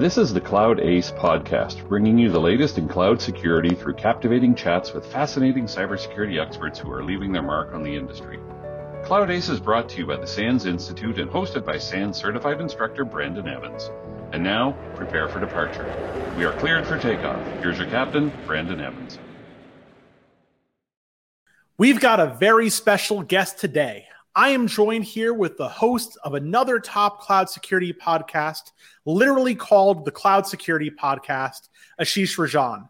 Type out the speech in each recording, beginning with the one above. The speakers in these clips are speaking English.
This is the Cloud Ace podcast, bringing you the latest in cloud security through captivating chats with fascinating cybersecurity experts who are leaving their mark on the industry. Cloud Ace is brought to you by the SANS Institute and hosted by SANS certified instructor Brandon Evans. And now, prepare for departure. We are cleared for takeoff. Here's your captain, Brandon Evans. We've got a very special guest today. I am joined here with the host of another top cloud security podcast, literally called the Cloud Security Podcast, Ashish Rajan.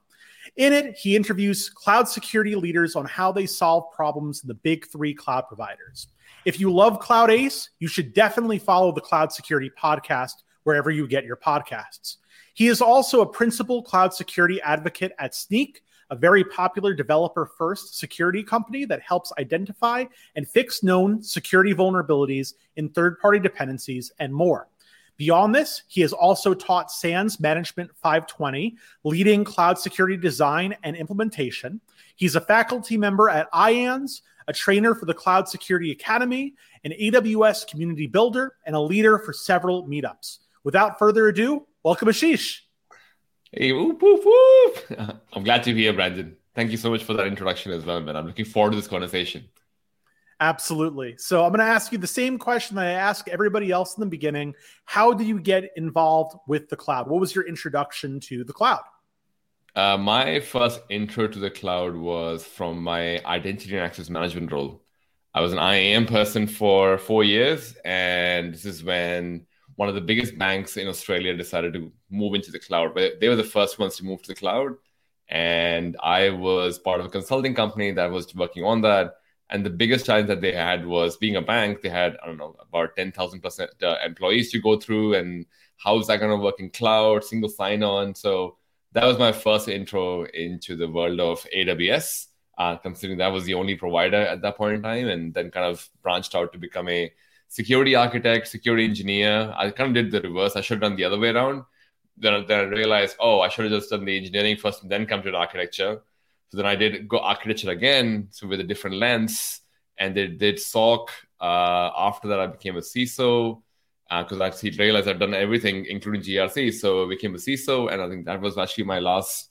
In it, he interviews cloud security leaders on how they solve problems in the big three cloud providers. If you love Cloud Ace, you should definitely follow the Cloud Security Podcast wherever you get your podcasts. He is also a principal cloud security advocate at Snyk, a very popular developer first security company that helps identify and fix known security vulnerabilities in third party dependencies and more. Beyond this, he has also taught SANS Management 520, leading cloud security design and implementation. He's a faculty member at IANS, a trainer for the Cloud Security Academy, an AWS community builder, and a leader for several meetups. Without further ado, welcome Ashish. Hey, whoop, whoop, whoop. I'm glad to be here, Brandon. Thank you so much for that introduction as well, man. I'm looking forward to this conversation. Absolutely. So I'm going to ask you the same question that I ask everybody else in the beginning. How did you get involved with the cloud? What was your introduction to the cloud? Uh, my first intro to the cloud was from my identity and access management role. I was an IAM person for four years, and this is when one of the biggest banks in Australia decided to move into the cloud. They were the first ones to move to the cloud. And I was part of a consulting company that was working on that. And the biggest challenge that they had was being a bank, they had, I don't know, about 10,000 percent uh, employees to go through. And how is that going to work in cloud, single sign on? So that was my first intro into the world of AWS, uh, considering that was the only provider at that point in time. And then kind of branched out to become a security architect, security engineer. I kind of did the reverse. I should have done the other way around. Then, then I realized, oh, I should have just done the engineering first and then come to the architecture. So then I did go architecture again, so with a different lens, and they did SOC. Uh, after that, I became a CISO because uh, I realized I've done everything, including GRC. So I became a CISO, and I think that was actually my last.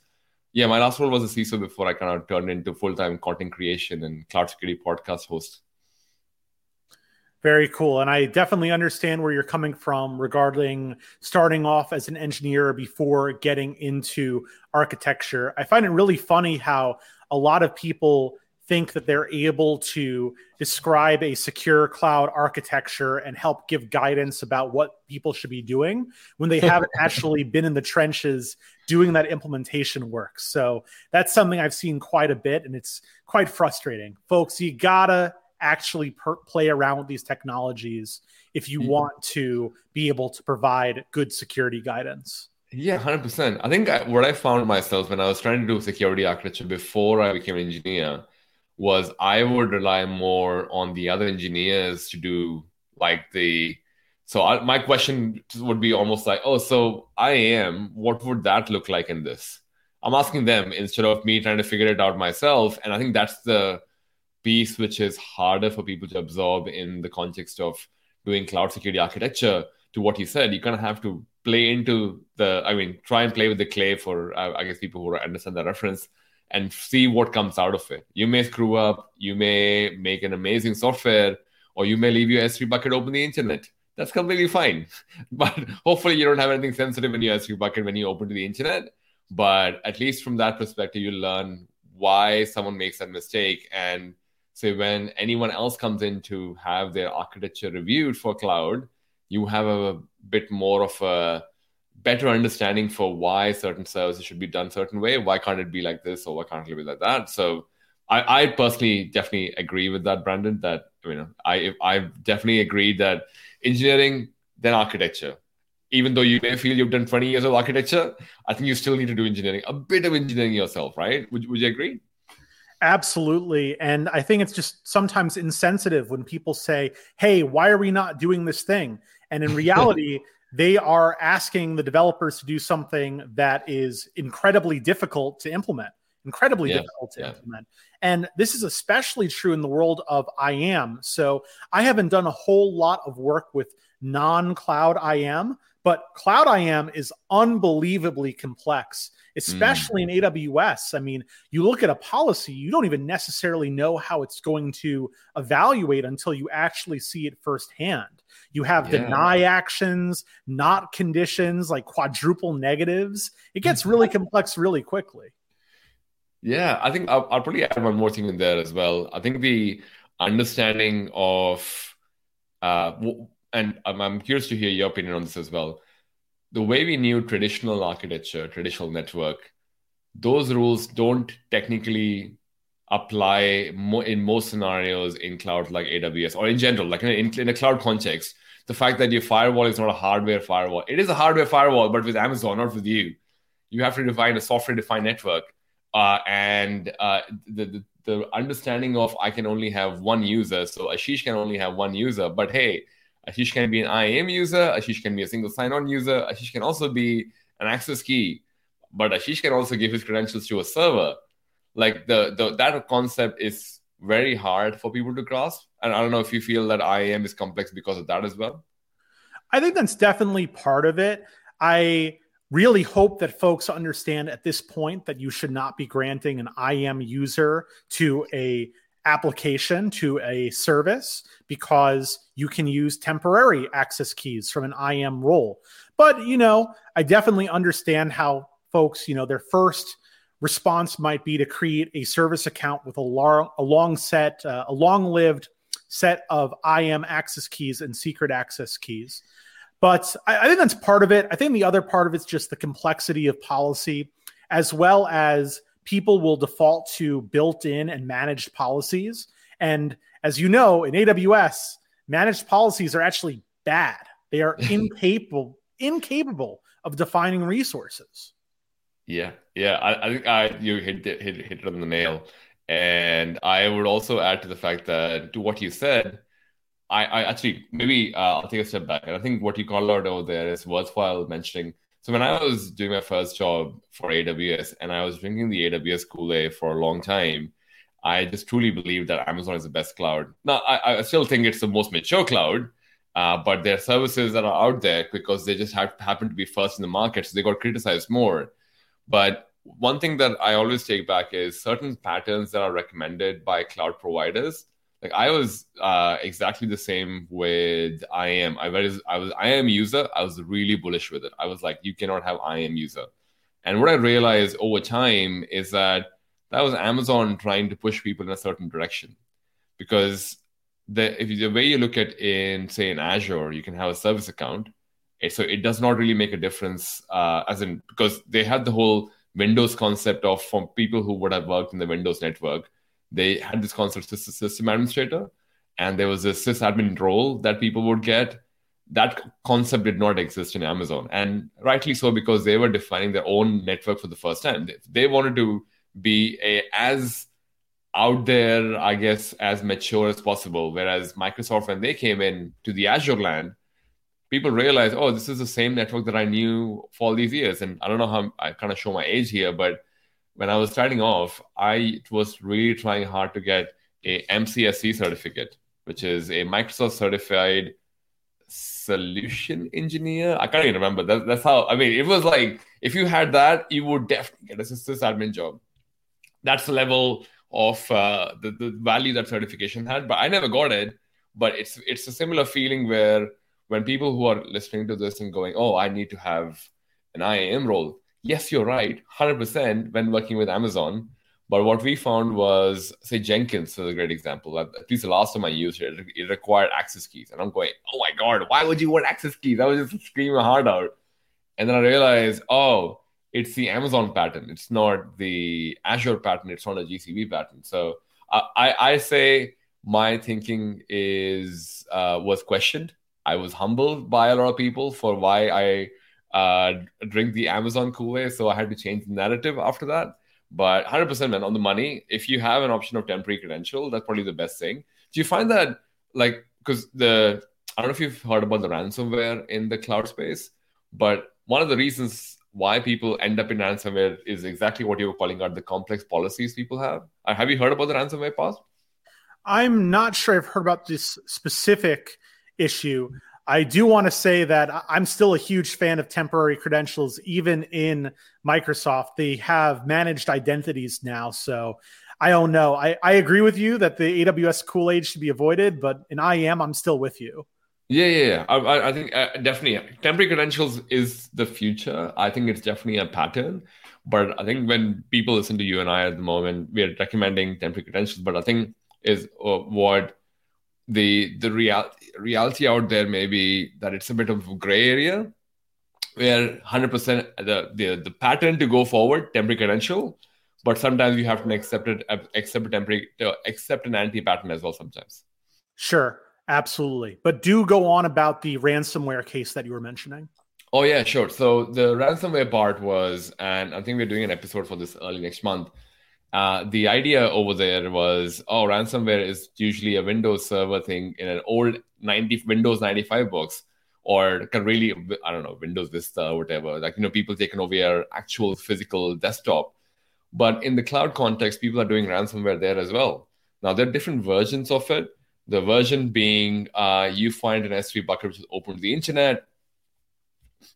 Yeah, my last role was a CISO before I kind of turned into full time content creation and cloud security podcast host. Very cool. And I definitely understand where you're coming from regarding starting off as an engineer before getting into architecture. I find it really funny how a lot of people think that they're able to describe a secure cloud architecture and help give guidance about what people should be doing when they haven't actually been in the trenches doing that implementation work. So that's something I've seen quite a bit and it's quite frustrating. Folks, you gotta actually per- play around with these technologies if you mm-hmm. want to be able to provide good security guidance. Yeah, 100%. I think I, what I found myself when I was trying to do security architecture before I became an engineer was I would rely more on the other engineers to do like the. So I, my question would be almost like, oh, so I am, what would that look like in this? I'm asking them instead of me trying to figure it out myself. And I think that's the piece which is harder for people to absorb in the context of doing cloud security architecture to what you said. You kind of have to play into the i mean try and play with the clay for i guess people who understand the reference and see what comes out of it. You may screw up you may make an amazing software or you may leave your s3 bucket open the internet. That's completely fine. But hopefully you don't have anything sensitive in your s3 bucket when you open to the internet. But at least from that perspective you learn why someone makes that mistake and so when anyone else comes in to have their architecture reviewed for cloud, you have a bit more of a better understanding for why certain services should be done certain way. Why can't it be like this or why can't it be like that? So I, I personally definitely agree with that, Brandon. That you know, I I definitely agree that engineering then architecture. Even though you may feel you've done 20 years of architecture, I think you still need to do engineering, a bit of engineering yourself, right? Would, would you agree? Absolutely. And I think it's just sometimes insensitive when people say, Hey, why are we not doing this thing? And in reality, they are asking the developers to do something that is incredibly difficult to implement, incredibly yeah, difficult to yeah. implement. And this is especially true in the world of IAM. So I haven't done a whole lot of work with non cloud IAM, But Cloud IAM is unbelievably complex, especially mm. in AWS. I mean, you look at a policy, you don't even necessarily know how it's going to evaluate until you actually see it firsthand. You have yeah. deny actions, not conditions, like quadruple negatives. It gets really complex really quickly. Yeah, I think I'll, I'll, probably add one more thing in there as well. I think the understanding of, uh, and I'm, I'm curious to hear your opinion on this as well. The way we knew traditional architecture, traditional network, those rules don't technically apply in most scenarios in clouds like AWS or in general, like in, in a cloud context. The fact that your firewall is not a hardware firewall, it is a hardware firewall, but with Amazon, not with you. You have to define a software defined network uh, and uh, the, the, the understanding of I can only have one user, so Ashish can only have one user. But hey, Ashish can be an IAM user, Ashish can be a single sign-on user, Ashish can also be an access key, but Ashish can also give his credentials to a server. Like the, the that concept is very hard for people to grasp, and I don't know if you feel that IAM is complex because of that as well. I think that's definitely part of it. I really hope that folks understand at this point that you should not be granting an IAM user to a application to a service because you can use temporary access keys from an IAM role. But, you know, I definitely understand how folks, you know, their first response might be to create a service account with a long, a long set, uh, a long lived set of IAM access keys and secret access keys. But I, I think that's part of it. I think the other part of it's just the complexity of policy, as well as people will default to built in and managed policies. And as you know, in AWS, managed policies are actually bad. They are incapable incapable of defining resources. Yeah, yeah, I, I think I you hit it, hit hit it on the nail, and I would also add to the fact that to what you said, I, I actually maybe uh, I'll take a step back, and I think what you called out over there is worthwhile mentioning. So when I was doing my first job for AWS, and I was drinking the AWS Kool Aid for a long time, I just truly believe that Amazon is the best cloud. Now I, I still think it's the most mature cloud, uh, but there are services that are out there because they just have, happen to be first in the market, so they got criticized more. But one thing that I always take back is certain patterns that are recommended by cloud providers like I was uh, exactly the same with IAM. I was I was IAM user. I was really bullish with it. I was like, you cannot have IAM user. And what I realized over time is that that was Amazon trying to push people in a certain direction, because the if the way you look at in say in Azure, you can have a service account. So it does not really make a difference, uh, as in because they had the whole Windows concept of from people who would have worked in the Windows network they had this concept of system administrator, and there was a sysadmin role that people would get. That concept did not exist in Amazon, and rightly so because they were defining their own network for the first time. They wanted to be a as out there, I guess, as mature as possible. Whereas Microsoft, when they came in to the Azure land, people realized, oh, this is the same network that I knew for all these years. And I don't know how I kind of show my age here, but when I was starting off, I was really trying hard to get a MCSE certificate, which is a Microsoft certified solution engineer. I can't even remember. That, that's how. I mean, it was like if you had that, you would definitely get a sysadmin job. That's the level of uh, the the value that certification had. But I never got it. But it's it's a similar feeling where when people who are listening to this and going, "Oh, I need to have an IAM role," yes, you're right, 100% when working with Amazon. But what we found was, say, Jenkins is a great example. At least the last time I used it, it required access keys. And I'm going, oh my God, why would you want access keys? I was just screaming my heart out. And then I realized, oh, it's the Amazon pattern. It's not the Azure pattern. It's not a GCP pattern. So I, I say my thinking is uh, was questioned. I was humbled by a lot of people for why I uh, drink the Amazon Kool-Aid. So I had to change the narrative after that. But 100% man, on the money, if you have an option of temporary credential, that's probably the best thing. Do you find that, like, because the, I don't know if you've heard about the ransomware in the cloud space, but one of the reasons why people end up in ransomware is exactly what you were calling out the complex policies people have. Uh, have you heard about the ransomware past? I'm not sure I've heard about this specific issue. I do want to say that I'm still a huge fan of temporary credentials, even in Microsoft. They have managed identities now. So I don't know. I, I agree with you that the AWS Kool Aid should be avoided, but in IAM, I'm still with you. Yeah, yeah, yeah. I, I think uh, definitely temporary credentials is the future. I think it's definitely a pattern. But I think when people listen to you and I at the moment, we are recommending temporary credentials. But I think is uh, what the the real, reality out there may be that it's a bit of a gray area where 100% the, the the pattern to go forward temporary credential but sometimes you have to accept it accept a temporary uh, accept an anti pattern as well sometimes sure absolutely but do go on about the ransomware case that you were mentioning oh yeah sure so the ransomware part was and i think we're doing an episode for this early next month uh, the idea over there was, oh, ransomware is usually a Windows server thing in an old 90 Windows 95 box, or can really, I don't know, Windows Vista whatever. Like you know, people taking over your actual physical desktop. But in the cloud context, people are doing ransomware there as well. Now there are different versions of it. The version being uh, you find an S3 bucket which is open to the internet,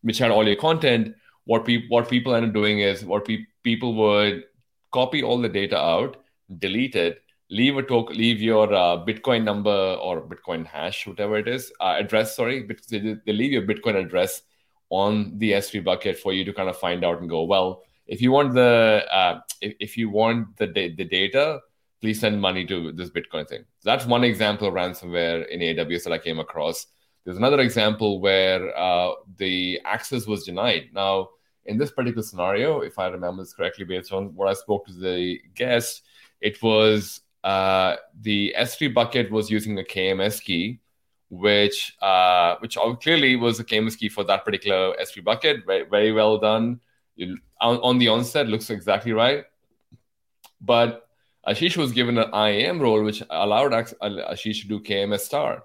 which had all your content. What people what people end up doing is what pe- people would copy all the data out, delete it, leave a token, leave your uh, Bitcoin number or Bitcoin hash, whatever it is, uh, address. Sorry, they leave your Bitcoin address on the S3 bucket for you to kind of find out and go. Well, if you want the uh, if, if you want the the data, please send money to this Bitcoin thing. That's one example of ransomware in AWS that I came across. There's another example where uh, the access was denied. Now in this particular scenario, if I remember this correctly, based on what I spoke to the guest, it was uh, the S3 bucket was using a KMS key, which uh, which clearly was a KMS key for that particular S3 bucket. Very, very well done. You, on, on the onset, looks exactly right. But Ashish was given an IAM role, which allowed Ashish to do KMS star.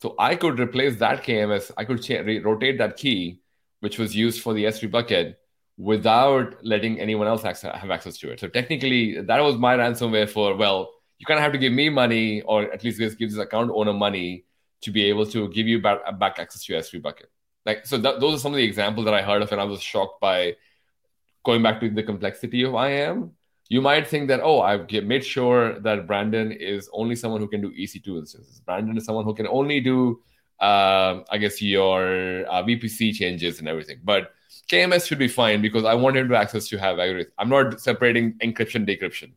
So I could replace that KMS. I could cha- rotate that key which was used for the S3 bucket without letting anyone else have access to it. So technically, that was my ransomware for, well, you kind of have to give me money, or at least give this account owner money to be able to give you back, back access to your S3 bucket. Like, so that, those are some of the examples that I heard of, and I was shocked by going back to the complexity of IAM. You might think that, oh, I've made sure that Brandon is only someone who can do EC2 instances. Brandon is someone who can only do uh, I guess your uh, VPC changes and everything. But KMS should be fine because I want him to access to have everything. I'm not separating encryption decryption,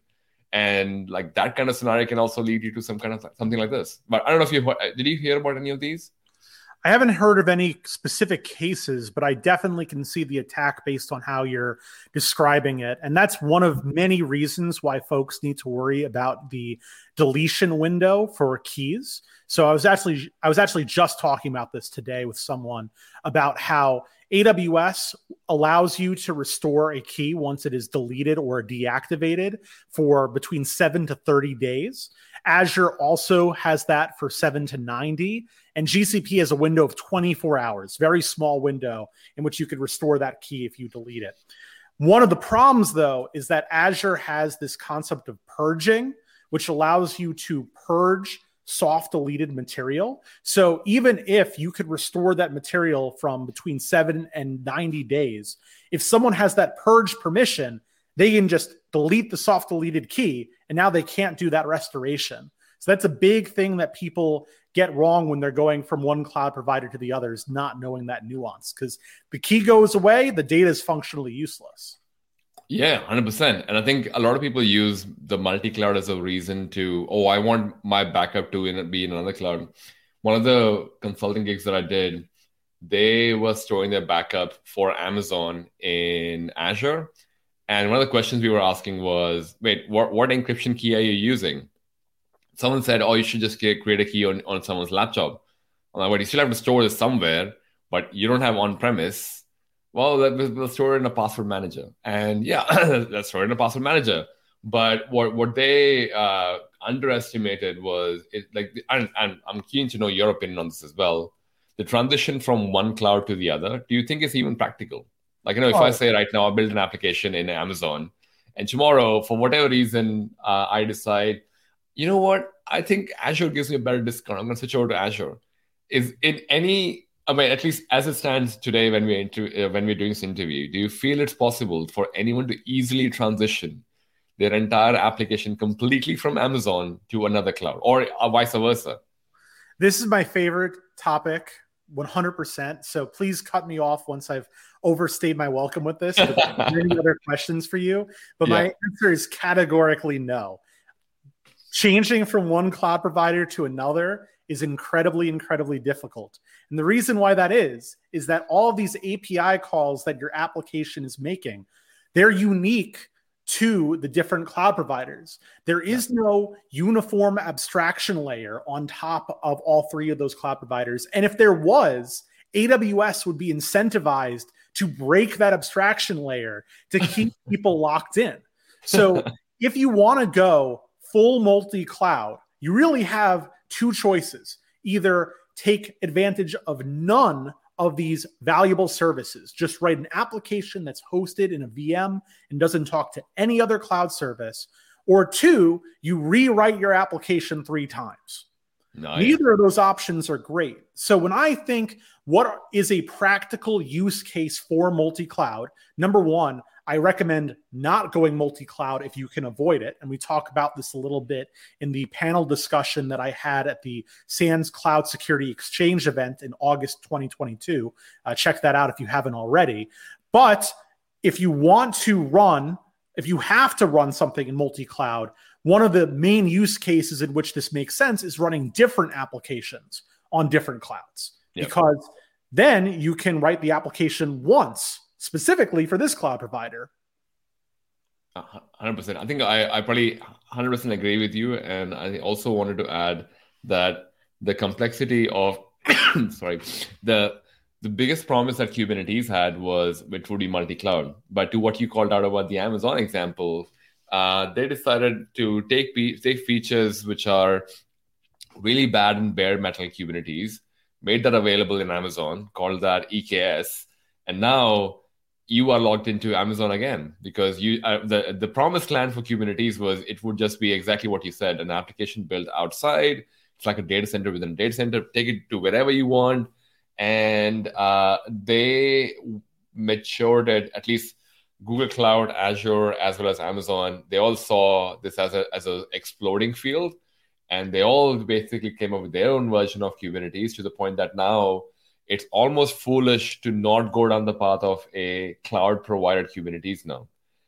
and like that kind of scenario can also lead you to some kind of something like this. But I don't know if you did you hear about any of these? I haven't heard of any specific cases, but I definitely can see the attack based on how you're describing it. And that's one of many reasons why folks need to worry about the deletion window for keys. So I was actually I was actually just talking about this today with someone about how AWS allows you to restore a key once it is deleted or deactivated for between 7 to 30 days. Azure also has that for 7 to 90 and GCP has a window of 24 hours, very small window in which you could restore that key if you delete it. One of the problems, though, is that Azure has this concept of purging, which allows you to purge soft deleted material. So even if you could restore that material from between seven and 90 days, if someone has that purge permission, they can just delete the soft deleted key and now they can't do that restoration. So that's a big thing that people get wrong when they're going from one cloud provider to the others, not knowing that nuance. Because the key goes away, the data is functionally useless. Yeah, 100%. And I think a lot of people use the multi cloud as a reason to, oh, I want my backup to be in another cloud. One of the consulting gigs that I did, they were storing their backup for Amazon in Azure. And one of the questions we were asking was, wait, what, what encryption key are you using? someone said, "Oh, you should just create a key on, on someone's laptop." I'm like, "But you still have to store this somewhere, but you don't have on premise." Well, let's store it in a password manager, and yeah, let's store it in a password manager. But what what they uh, underestimated was it, like, and, and I'm keen to know your opinion on this as well. The transition from one cloud to the other. Do you think it's even practical? Like, you know, if oh. I say right now I build an application in Amazon, and tomorrow, for whatever reason, uh, I decide you know what? I think Azure gives me a better discount. I'm going to switch over to Azure. is in any I mean, at least as it stands today, when we're inter- uh, when we're doing this interview, do you feel it's possible for anyone to easily transition their entire application completely from Amazon to another cloud, or uh, vice versa? This is my favorite topic, 100%. So please cut me off once I've overstayed my welcome with this. any other questions for you? But yeah. my answer is categorically no. Changing from one cloud provider to another is incredibly, incredibly difficult. And the reason why that is, is that all of these API calls that your application is making, they're unique to the different cloud providers. There is no uniform abstraction layer on top of all three of those cloud providers. And if there was, AWS would be incentivized to break that abstraction layer to keep people locked in. So if you want to go full multi cloud, you really have two choices either take advantage of none of these valuable services, just write an application that's hosted in a VM and doesn't talk to any other cloud service, or two, you rewrite your application three times. Nice. Neither of those options are great. So when I think what is a practical use case for multi cloud, number one, I recommend not going multi cloud if you can avoid it. And we talk about this a little bit in the panel discussion that I had at the SANS Cloud Security Exchange event in August 2022. Uh, check that out if you haven't already. But if you want to run, if you have to run something in multi cloud, one of the main use cases in which this makes sense is running different applications on different clouds yep. because then you can write the application once specifically for this cloud provider. 100%. I think I, I probably 100% agree with you. And I also wanted to add that the complexity of, sorry, the the biggest promise that Kubernetes had was it would be multi-cloud. But to what you called out about the Amazon example, uh, they decided to take take features which are really bad in bare metal Kubernetes, made that available in Amazon, called that EKS, and now you are logged into Amazon again because you uh, the the promised land for Kubernetes was it would just be exactly what you said, an application built outside. It's like a data center within a data center. Take it to wherever you want, and uh, they matured it at least. Google Cloud, Azure, as well as Amazon, they all saw this as a as a exploding field, and they all basically came up with their own version of Kubernetes to the point that now it's almost foolish to not go down the path of a cloud provided Kubernetes now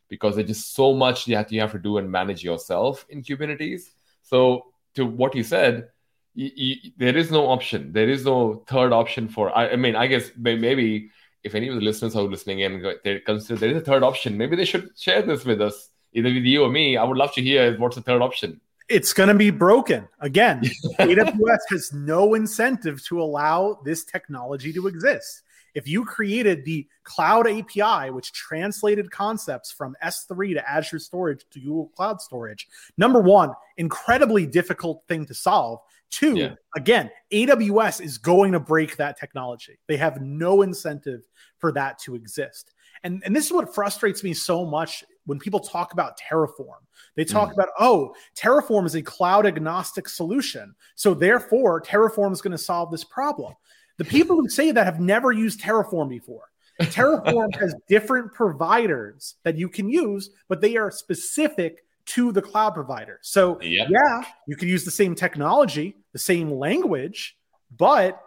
because there's just so much that you have to do and manage yourself in Kubernetes. So, to what you said, there is no option. There is no third option for. I, I, mean, I guess maybe if any of the listeners are listening in, they consider there is a third option. Maybe they should share this with us, either with you or me. I would love to hear what's the third option it's going to be broken again. AWS has no incentive to allow this technology to exist. If you created the cloud API, which translated concepts from S3 to Azure Storage to Google Cloud Storage, number one, incredibly difficult thing to solve. Two, yeah. again, AWS is going to break that technology. They have no incentive for that to exist. And, and this is what frustrates me so much when people talk about Terraform. They talk mm. about, oh, Terraform is a cloud agnostic solution. So therefore, Terraform is going to solve this problem. The people who say that have never used Terraform before. Terraform has different providers that you can use, but they are specific to the cloud provider. So, yep. yeah, you can use the same technology, the same language, but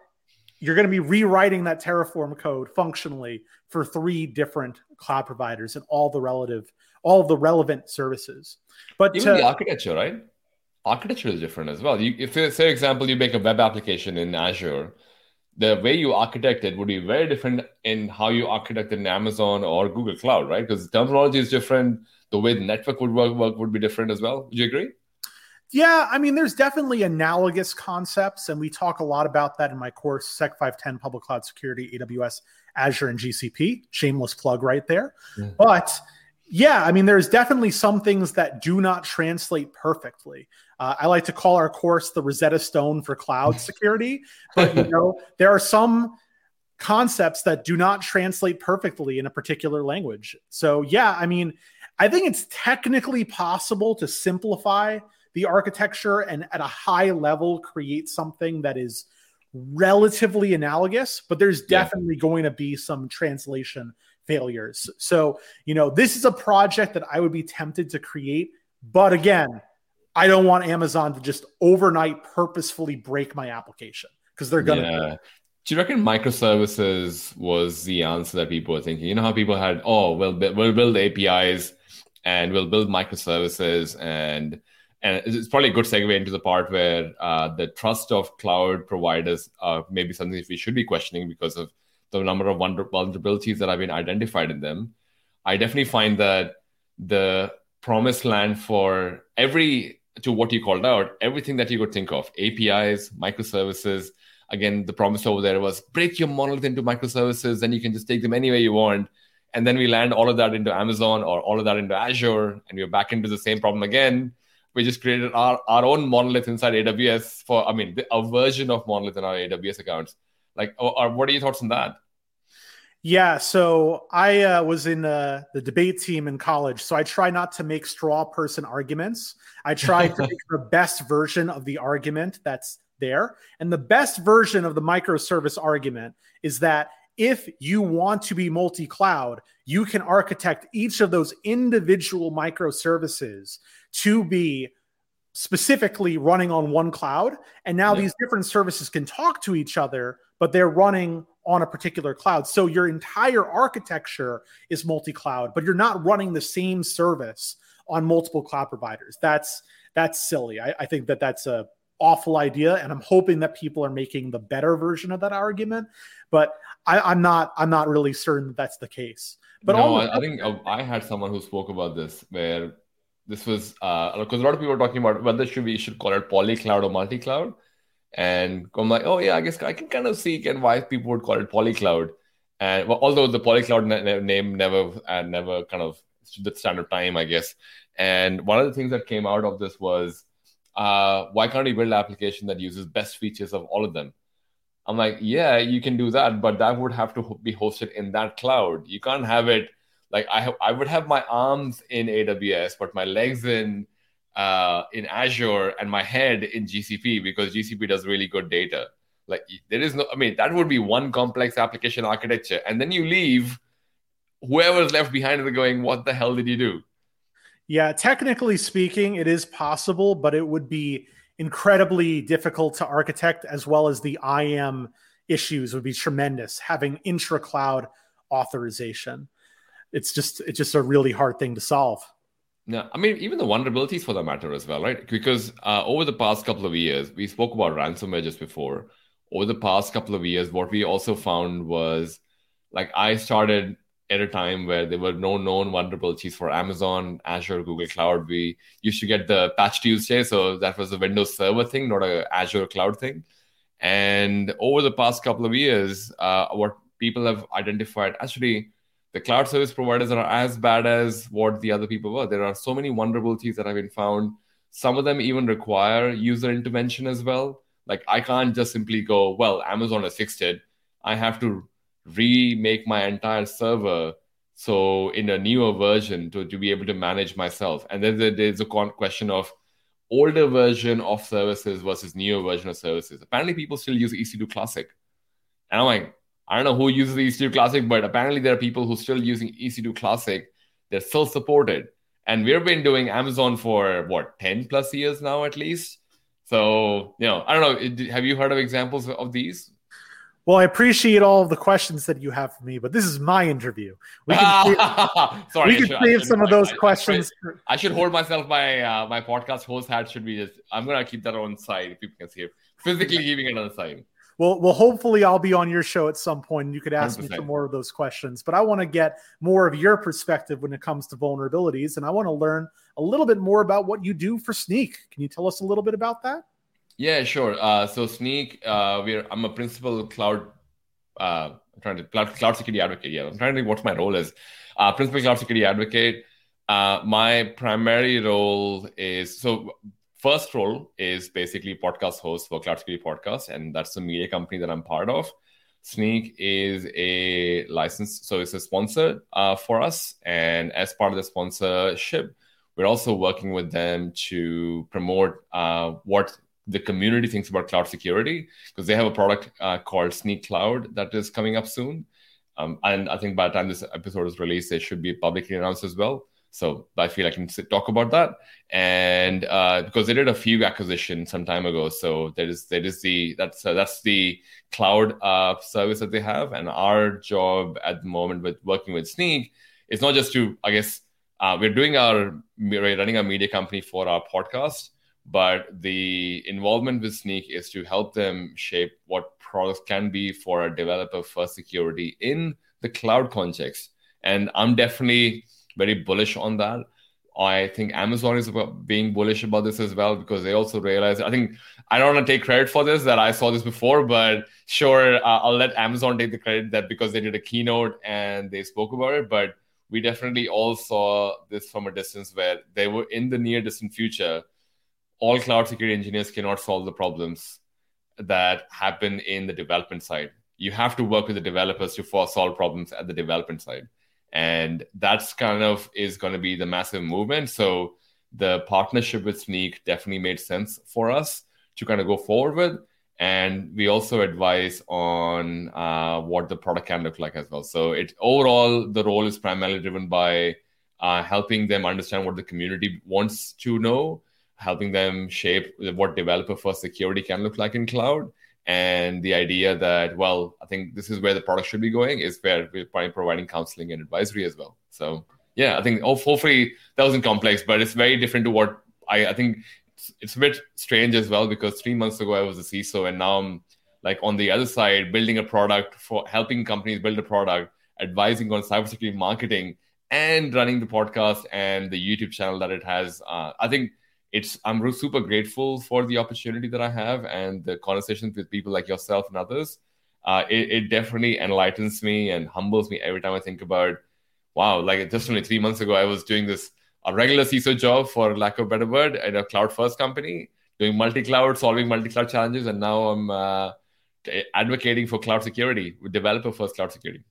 you're going to be rewriting that Terraform code functionally for three different cloud providers and all the relative all the relevant services. But even uh, the architecture, right? Architecture is different as well. You, if, say, example, you make a web application in Azure, the way you architect it would be very different in how you architect it in Amazon or Google Cloud, right? Because the terminology is different. The way the network would work, work would be different as well. Would you agree? Yeah, I mean, there's definitely analogous concepts, and we talk a lot about that in my course, Sec 510 Public Cloud Security, AWS, Azure, and GCP. Shameless plug right there. Yeah. But yeah, I mean, there's definitely some things that do not translate perfectly. Uh, I like to call our course the Rosetta Stone for cloud security, but you know, there are some concepts that do not translate perfectly in a particular language. So yeah, I mean, I think it's technically possible to simplify the architecture and at a high level create something that is relatively analogous, but there's definitely yeah. going to be some translation failures. So, you know, this is a project that I would be tempted to create, but again, I don't want Amazon to just overnight purposefully break my application because they're gonna. Yeah. Do you reckon microservices was the answer that people were thinking? You know how people had, oh, we'll we'll build APIs and we'll build microservices and and it's probably a good segue into the part where uh, the trust of cloud providers uh, maybe something that we should be questioning because of the number of vulnerabilities that have been identified in them. I definitely find that the promised land for every to what you called out, everything that you could think of, APIs, microservices. Again, the promise over there was break your monolith into microservices, then you can just take them anywhere you want. And then we land all of that into Amazon or all of that into Azure, and we're back into the same problem again. We just created our, our own monolith inside AWS for, I mean, a version of monolith in our AWS accounts. Like, or, or what are your thoughts on that? Yeah, so I uh, was in uh, the debate team in college, so I try not to make straw person arguments. I try to make the best version of the argument that's there. And the best version of the microservice argument is that if you want to be multi cloud, you can architect each of those individual microservices to be specifically running on one cloud. And now yeah. these different services can talk to each other, but they're running on a particular cloud. So your entire architecture is multi-cloud, but you're not running the same service on multiple cloud providers. That's that's silly. I, I think that that's a awful idea, and I'm hoping that people are making the better version of that argument. But I, am not I'm not really certain that that's the case. But no, I, I, think I had someone who spoke about this where this was because uh, a lot of people were talking about whether should we should call it poly cloud or multi cloud and I'm like, oh yeah, I guess I can kind of see again why people would call it polycloud. And well, although the polycloud ne- name never and never kind of stood the standard time, I guess. And one of the things that came out of this was, uh, why can't we build an application that uses best features of all of them? I'm like, yeah, you can do that, but that would have to be hosted in that cloud. You can't have it like I have. I would have my arms in AWS, but my legs in uh, in Azure and my head in GCP because GCP does really good data. Like there is no, I mean, that would be one complex application architecture, and then you leave. Whoever's left behind is going, "What the hell did you do?" Yeah, technically speaking, it is possible, but it would be incredibly difficult to architect, as well as the IAM issues would be tremendous. Having intra cloud authorization, it's just it's just a really hard thing to solve. Yeah, I mean, even the vulnerabilities for that matter as well, right? Because uh, over the past couple of years, we spoke about ransomware just before. Over the past couple of years, what we also found was like I started at a time where there were no known vulnerabilities for Amazon, Azure, Google Cloud. We used to get the Patch Tuesday, so that was a Windows Server thing, not a Azure Cloud thing. And over the past couple of years, uh, what people have identified actually the cloud service providers are as bad as what the other people were. There are so many vulnerabilities that have been found. Some of them even require user intervention as well. Like I can't just simply go, well, Amazon has fixed it. I have to remake my entire server so in a newer version to, to be able to manage myself. And then there's a question of older version of services versus newer version of services. Apparently, people still use EC2 Classic. And I'm like, I don't know who uses EC2 Classic, but apparently there are people who still using EC2 Classic. They're still supported. And we've been doing Amazon for what, 10 plus years now at least? So, you know, I don't know. Have you heard of examples of these? Well, I appreciate all of the questions that you have for me, but this is my interview. We can save, Sorry, we can should, save some of those I, questions. I, I, should hold myself. My uh, my podcast host hat should be just. I'm gonna keep that on side. If people can see it, physically keeping it on the side well, well, hopefully I'll be on your show at some point and you could ask 100%. me some more of those questions. But I want to get more of your perspective when it comes to vulnerabilities, and I want to learn a little bit more about what you do for Snyk. Can you tell us a little bit about that? Yeah, sure. Uh, so Snyk, uh, we're I'm a principal cloud. Uh, I'm trying to cloud, cloud security advocate. Yeah, I'm trying to think what my role is. Uh, principal cloud security advocate. Uh, my primary role is so first role is basically podcast host for Cloud Security Podcast, and that's the media company that I'm part of. Snyk is a license, so it's a sponsor uh, for us. And as part of the sponsorship, we're also working with them to promote uh, what the community thinks about cloud security because they have a product uh, called Snyk Cloud that is coming up soon. Um, and I think by the time this episode is released, it should be publicly announced as well. So I feel I can talk about that. And uh, because they did a few acquisitions some time ago, so there is there is the that's uh, that's the cloud uh, service that they have. And our job at the moment with working with Snyk is not just to I guess uh, we're doing our we're running our media company for our podcast, but the involvement with Snyk is to help them shape what products can be for a developer for security in the cloud context. And I'm definitely very bullish on that. I think Amazon is being bullish about this as well because they also realize. I think I don't want to take credit for this that I saw this before, but sure, uh, I'll let Amazon take the credit that because they did a keynote and they spoke about it. But we definitely all saw this from a distance where they were in the near distant future. All cloud security engineers cannot solve the problems that happen in the development side. You have to work with the developers to solve problems at the development side. And that's kind of is going to be the massive movement. So the partnership with Snyk definitely made sense for us to kind of go forward with. And we also advise on uh, what the product can look like as well. So it overall the role is primarily driven by uh, helping them understand what the community wants to know helping them shape what developer first security can look like in cloud. And the idea that well i think this is where the product should be going is where we're providing counseling and advisory as well. So yeah i think hopefully that wasn't complex but it's very different to what i, I think it's, it's a bit strange as well because three months ago i was a ciso and now i'm like on the other side building a product for helping companies build a product advising on cybersecurity marketing and running the podcast and the youtube channel that it has. Uh, i think it's I'm super grateful for the opportunity that I have and the conversations with people like yourself and others. Uh, it, it, definitely enlightens me and humbles me every time I think about, wow, like just only three months ago, I was doing this a regular CISO job, for lack of a better word, at a cloud first company, doing multi cloud, solving multi cloud challenges, and now I'm uh, advocating for cloud security, developer first cloud security.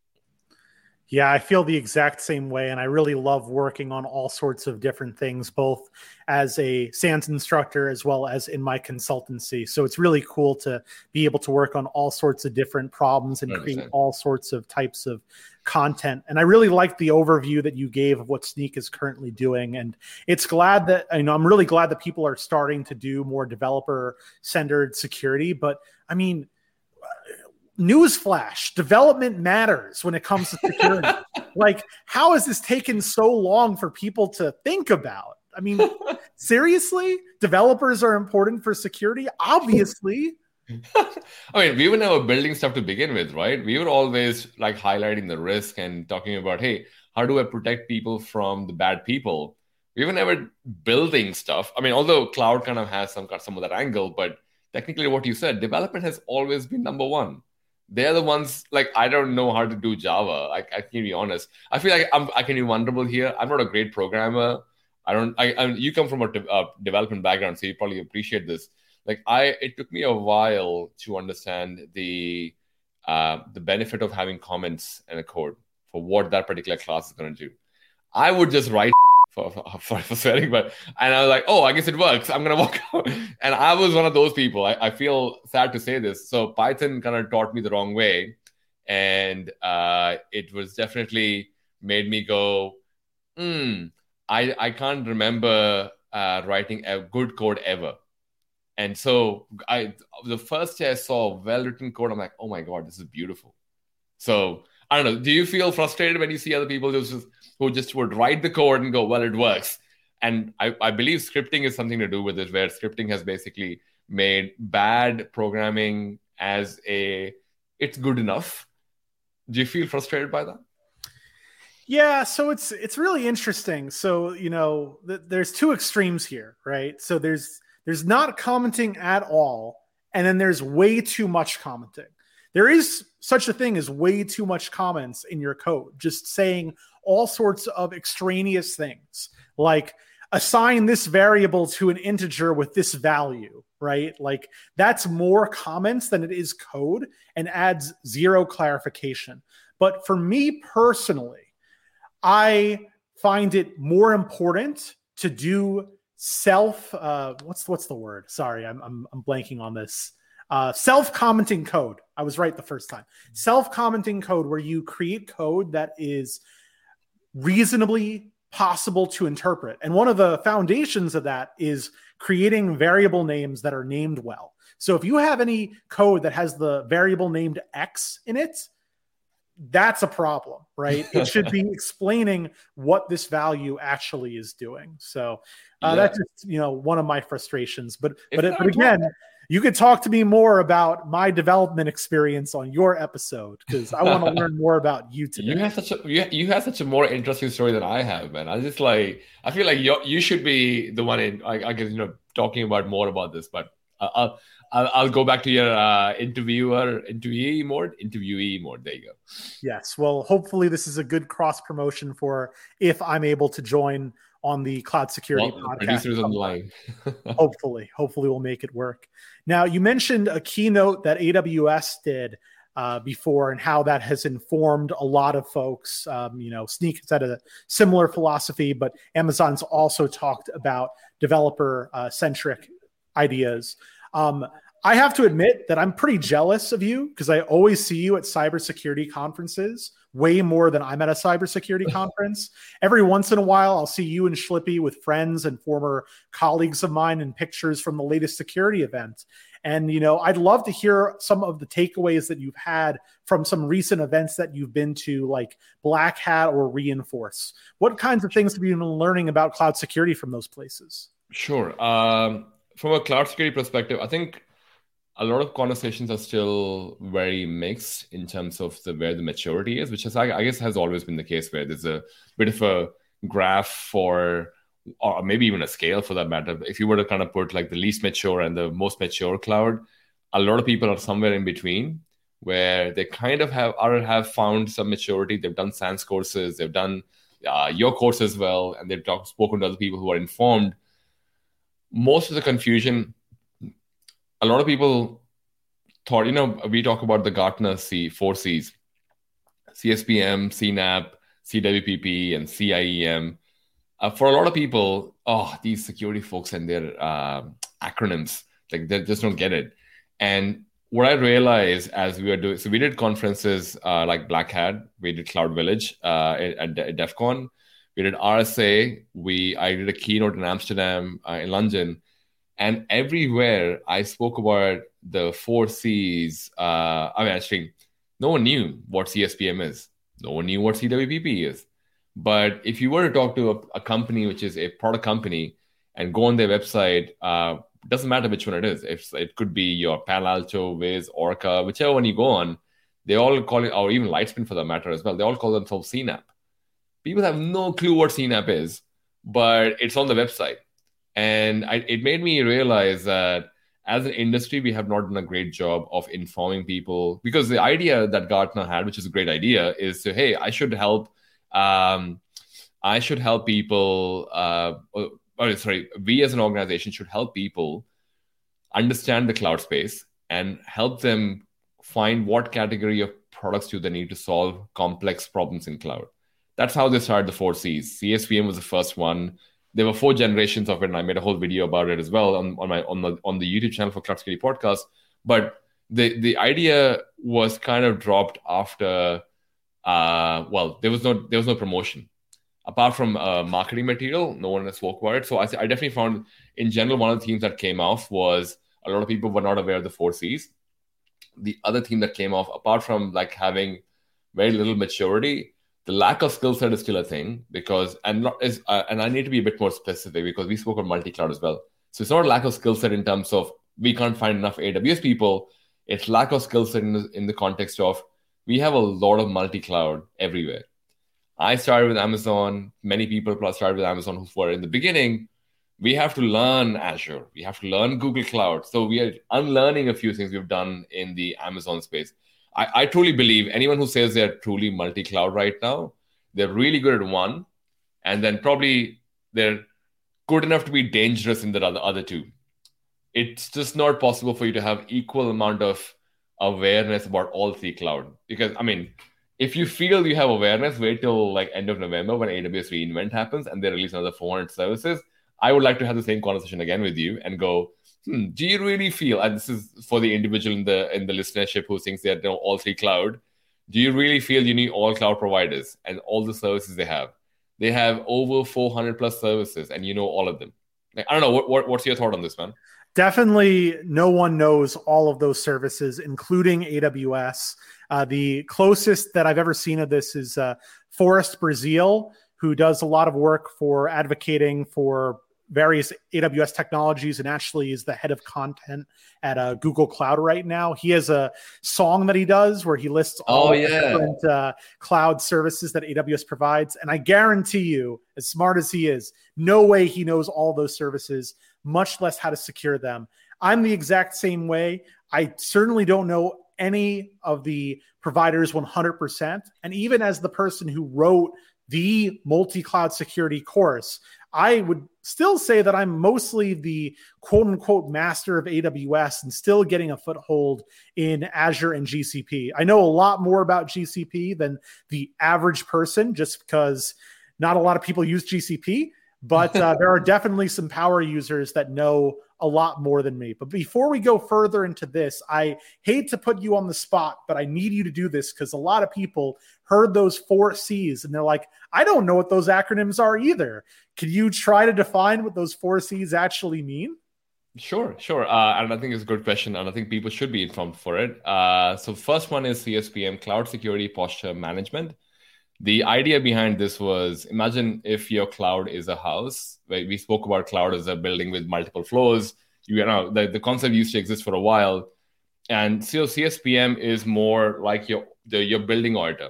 Yeah, I feel the exact same way. And I really love working on all sorts of different things, both as a SANS instructor as well as in my consultancy. So it's really cool to be able to work on all sorts of different problems and create all sorts of types of content. And I really like the overview that you gave of what Snyk is currently doing. And it's glad that, you know, I'm really glad that people are starting to do more developer centered security. But I mean, newsflash development matters when it comes to security. Like how has this taken so long for people to think about? I mean seriously? Developers are important for security? Obviously. I mean we were never building stuff to begin with right? We were always like highlighting the risk and talking about hey how do i protect people from the bad people? We were never building stuff. I mean although cloud kind of has some some of that angle but technically what you said development has always been number one they're the ones like I don't know how to do Java. I, I can be honest. I feel like I'm I can be vulnerable here. I'm not a great programmer. I don't. I, I you come from a, de- a development background, so you probably appreciate this. Like I, it took me a while to understand the uh, the benefit of having comments in a code for what that particular class is going to do. I would just write for, for, for swearing, but and I was like, oh, I guess it works. I'm gonna walk out. And I was one of those people. I, I feel sad to say this. So Python kind of taught me the wrong way, and uh, it was definitely made me go, hmm, I I can't remember uh, writing a good code ever. And so I the first day I saw well written code, I'm like, oh my god, this is beautiful. So I don't know. Do you feel frustrated when you see other people just who just would write the code and go, well, it works. And I, I believe scripting is something to do with it, where scripting has basically made bad programming as a it's good enough. Do you feel frustrated by that? Yeah, so it's it's really interesting. So you know, th- there's two extremes here, right? So there's there's not commenting at all, and then there's way too much commenting. There is such a thing as way too much comments in your code, just saying all sorts of extraneous things like assign this variable to an integer with this value, right? Like that's more comments than it is code and adds zero clarification. But for me personally, I find it more important to do self uh, what's what's the word? Sorry, I'm I'm, I'm blanking on this. Uh, self-commenting code. I was right the first time. Self-commenting code where you create code that is reasonably possible to interpret. And one of the foundations of that is creating variable names that are named well. So if you have any code that has the variable named X in it, that's a problem, right? it should be explaining what this value actually is doing. So uh, yeah. that's just you know one of my frustrations. But but but again, you could talk to me more about my development experience on your episode because I want to learn more about you today. You have such a you, you have such a more interesting story than I have, man. I just like I feel like you you should be the one in I, I guess you know talking about more about this, but I'll I'll, I'll go back to your uh, interviewer interviewee mode interviewee mode. There you go. Yes. Well, hopefully this is a good cross promotion for if I'm able to join on the cloud security well. Producers on line. hopefully, hopefully we'll make it work. Now, you mentioned a keynote that AWS did uh, before and how that has informed a lot of folks. Um, you know, Snyk has had a similar philosophy, but Amazon's also talked about developer uh, centric ideas. Um, I have to admit that I'm pretty jealous of you because I always see you at cybersecurity conferences way more than I'm at a cybersecurity conference. Every once in a while, I'll see you and Schlippy with friends and former colleagues of mine and pictures from the latest security event. And, you know, I'd love to hear some of the takeaways that you've had from some recent events that you've been to, like Black Hat or re:Inforce. What kinds of things have you been learning about cloud security from those places? Sure. Um, from a cloud security perspective, I think a lot of conversations are still very mixed in terms of the where the maturity is, which is I guess has always been the case where there's a bit of a graph for or maybe even a scale for that matter. If you were to kind of put like the least mature and the most mature cloud, a lot of people are somewhere in between where they kind of have or have found some maturity. They've done SANS courses, they've done uh, your course as well, and they've talked, spoken to other people who are informed. Most of the confusion a lot of people thought, you know, we talk about the Gartner C four C's, CSPM, CNAPP, CWPP, and CIEM. Uh, for a lot of people, oh, these security folks and their uh, acronyms, like they just don't get it. And what I realized as we were doing, so we did conferences uh, like Black Hat, we did Cloud Village uh, at, at DEF CON, we did RSA, we I did a keynote in Amsterdam, uh, in London, and everywhere I spoke about the four C's, uh, I mean, actually, no one knew what CSPM is. No one knew what CWPP is. But if you were to talk to a, a company which is a product company and go on their website, uh, doesn't matter which one it is. If it could be your Palo Alto, Wiz, Orca, whichever one you go on, they all call it, or even Lightspin for that matter as well. They all call themselves CNAPP. People have no clue what CNAPP is, but it's on the website. And I, it made me realize that as an industry, we have not done a great job of informing people because the idea that Gartner had, which is a great idea, is to hey, I should help, um, I should help people. Uh, or, or sorry, we as an organization should help people understand the cloud space and help them find what category of products do they need to solve complex problems in cloud. That's how they started the four C's. CSPM was the first one there were four generations of it, and I made a whole video about it as well on, on my on the on the YouTube channel for Cloud Podcast. But the the idea was kind of dropped after uh well there was no there was no promotion. Apart from uh, marketing material no one has spoke about it. So I, I definitely found in general one of the themes that came off was a lot of people were not aware of the four c's. The other theme that came off apart from like having very little maturity the lack of skill set is still a thing because and not is uh, and I need to be a bit more specific because we spoke on multi cloud as well. So it's not a lack of skill set in terms of we can't find enough AWS people. It's lack of skill set in in the context of we have a lot of multi cloud everywhere. I started with Amazon. Many people plus started with Amazon who were in the beginning. We have to learn Azure. We have to learn Google Cloud. So we are unlearning a few things we've done in the Amazon space. I, I truly believe anyone who says they're truly multi-cloud right now, they're really good at one, and then probably they're good enough to be dangerous in the other, other two. It's just not possible for you to have equal amount of awareness about all three cloud. Because I mean, if you feel you have awareness, wait till like end of November when AWS reInvent happens and they release another 400 services. I would like to have the same conversation again with you and go, hmm, do you really feel, and this is for the individual in the in the listenership who thinks they know all three cloud, do you really feel you need all cloud providers and all the services they have? They have over 400 plus services, and you know all of them. Like, I don't know. What, what, what's your thought on this, man? Definitely, no one knows all of those services, including AWS. Uh, the closest that I've ever seen of this is uh, Forrest Brazeal, who does a lot of work for advocating for various AWS technologies and actually is the head of content at uh, Google Cloud right now. He has a song that he does where he lists all oh, yeah. different uh, cloud services that AWS provides. And I guarantee you, as smart as he is, no way he knows all those services, much less how to secure them. I'm the exact same way. I certainly don't know any of the providers 100%. And even as the person who wrote the multi cloud security course, I would still say that I'm mostly the quote unquote master of AWS and still getting a foothold in Azure and GCP. I know a lot more about GCP than the average person just because not a lot of people use GCP, but uh, there are definitely some power users that know a lot more than me. But before we go further into this, I hate to put you on the spot, but I need you to do this because a lot of people heard those four C's and they're like, I don't know what those acronyms are either. Can you try to define what those four C's actually mean? Sure, sure. Uh, and I think it's a good question, and I think people should be informed for it. Uh, so, first one is CSPM, Cloud Security Posture Management. The idea behind this was imagine if your cloud is a house. Right? We spoke about cloud as a building with multiple floors. You know, the, the concept used to exist for a while. And so CSPM is more like your the, your building auditor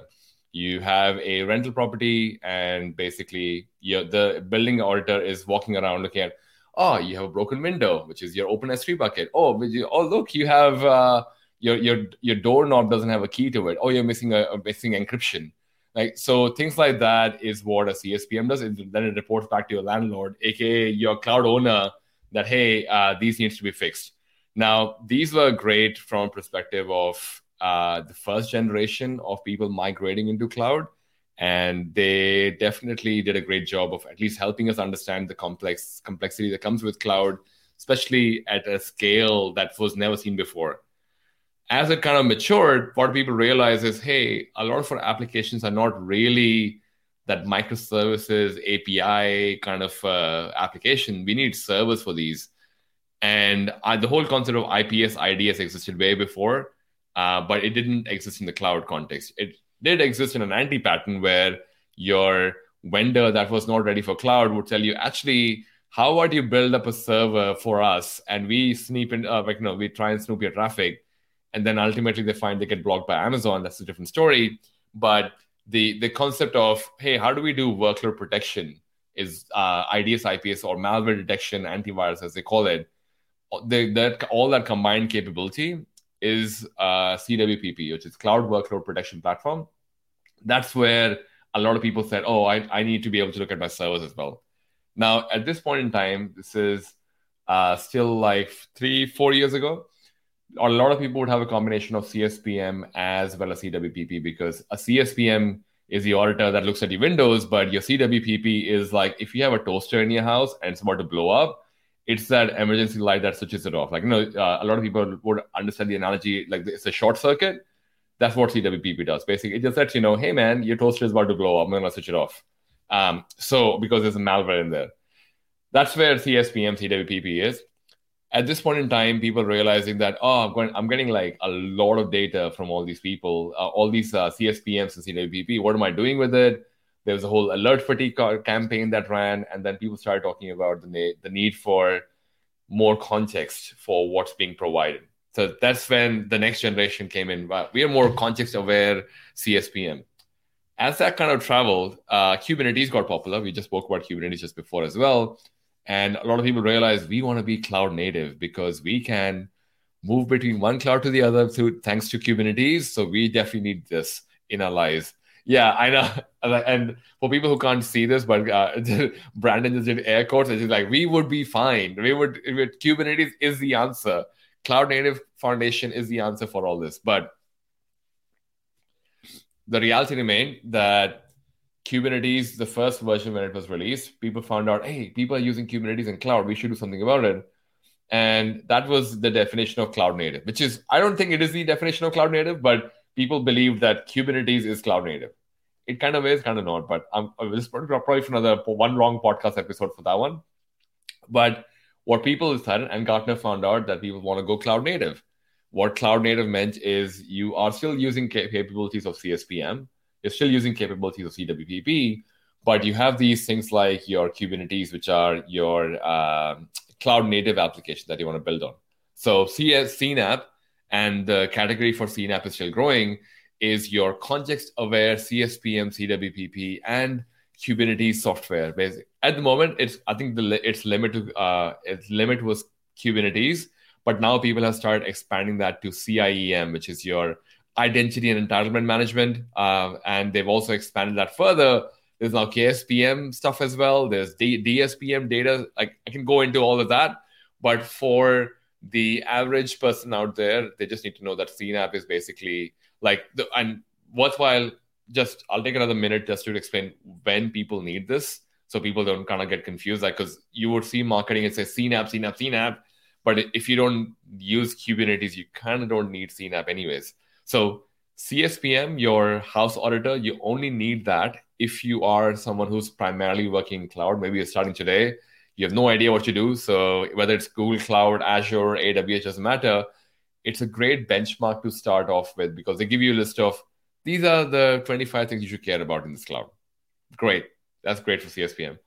you have a rental property and basically your, the building auditor is walking around looking at oh you have a broken window which is your open s3 bucket oh you, oh look you have uh, your your your doorknob doesn't have a key to it oh you're missing a, a missing encryption like so things like that is what a cspm does it, then it reports back to your landlord aka your cloud owner that hey uh, these needs to be fixed now these were great from perspective of uh, the first generation of people migrating into cloud. And they definitely did a great job of at least helping us understand the complex complexity that comes with cloud, especially at a scale that was never seen before. As it kind of matured, what people realize is, hey, a lot of our applications are not really that microservices API kind of uh, application. We need servers for these. And the whole concept of IPS IDS existed way before uh, but it didn't exist in the cloud context. It did exist in an anti pattern where your vendor that was not ready for cloud would tell you, actually, how about you build up a server for us and we sneak in, uh, like, you know, we try and snoop your traffic. And then ultimately they find they get blocked by Amazon. That's a different story. But the, the concept of, hey, how do we do workload protection is uh, IDS, IPS, or malware detection, antivirus, as they call it. The, that all that combined capability is uh, CWPP, which is Cloud Workload Protection Platform. That's where a lot of people said, oh, I, I need to be able to look at my servers as well. Now, at this point in time, this is uh, still like three, four years ago. A lot of people would have a combination of CSPM as well as CWPP because a CSPM is the auditor that looks at your windows, but your CWPP is like if you have a toaster in your house and it's about to blow up, it's that emergency light that switches it off. Like, you know, uh, a lot of people would understand the analogy like it's a short circuit. That's what CWPP does. Basically, it just lets you know, hey, man, your toaster is about to blow up. I'm to switch it off. Um, so, because there's a malware in there. That's where CSPM, CWPP is. At this point in time, people realizing that, oh, I'm, going, I'm getting like a lot of data from all these people, uh, all these uh, CSPMs and CWPP. What am I doing with it? there was a whole alert fatigue campaign that ran, and then people started talking about the, na- the need for more context for what's being provided. So that's when the next generation came in. We are more context aware CSPM. As that kind of traveled, uh, Kubernetes got popular. We just spoke about Kubernetes just before as well. And a lot of people realize we want to be cloud native because we can move between one cloud to the other through thanks to Kubernetes. So we definitely need this in our lives. Yeah, I know. And for people who can't see this, but uh, Brandon just did air quotes. It's like we would be fine. We would. Kubernetes is the answer. Cloud Native Foundation is the answer for all this. But the reality remained that Kubernetes, the first version when it was released, people found out, hey, people are using Kubernetes in cloud. We should do something about it. And that was the definition of cloud native, which is, I don't think it is the definition of cloud native, but people believe that Kubernetes is cloud native. It kind of is, kind of not, but I'm, I'm probably for another one long podcast episode for that one. But what people decided, and Gartner found out that people want to go cloud native. What cloud native meant is you are still using capabilities of CSPM, you're still using capabilities of CWPP, but you have these things like your Kubernetes, which are your uh, cloud native application that you want to build on. So CS CNAPP and the category for CNAPP is still growing is your context aware CSPM, CWPP, and Kubernetes software. Basically, at the moment, it's I think the its limit to uh, its limit was Kubernetes, but now people have started expanding that to CIEM, which is your identity and entitlement management, uh, and they've also expanded that further. There's now KSPM stuff as well. There's D- DSPM data. Like I can go into all of that, but for the average person out there, they just need to know that CNAPP is basically like the and worthwhile just I'll take another minute just to explain when people need this, so people don't kind of get confused. Like, because you would see marketing and say CNAPP, CNAPP, CNAPP, but if you don't use Kubernetes, you kind of don't need CNAPP anyways. So CSPM, your house auditor, you only need that if you are someone who's primarily working in cloud. Maybe you're starting today, you have no idea what you do. So whether it's Google Cloud, Azure, AWS, doesn't matter. It's a great benchmark to start off with because they give you a list of these are the 25 things you should care about in this cloud. Great. That's great for CSPM.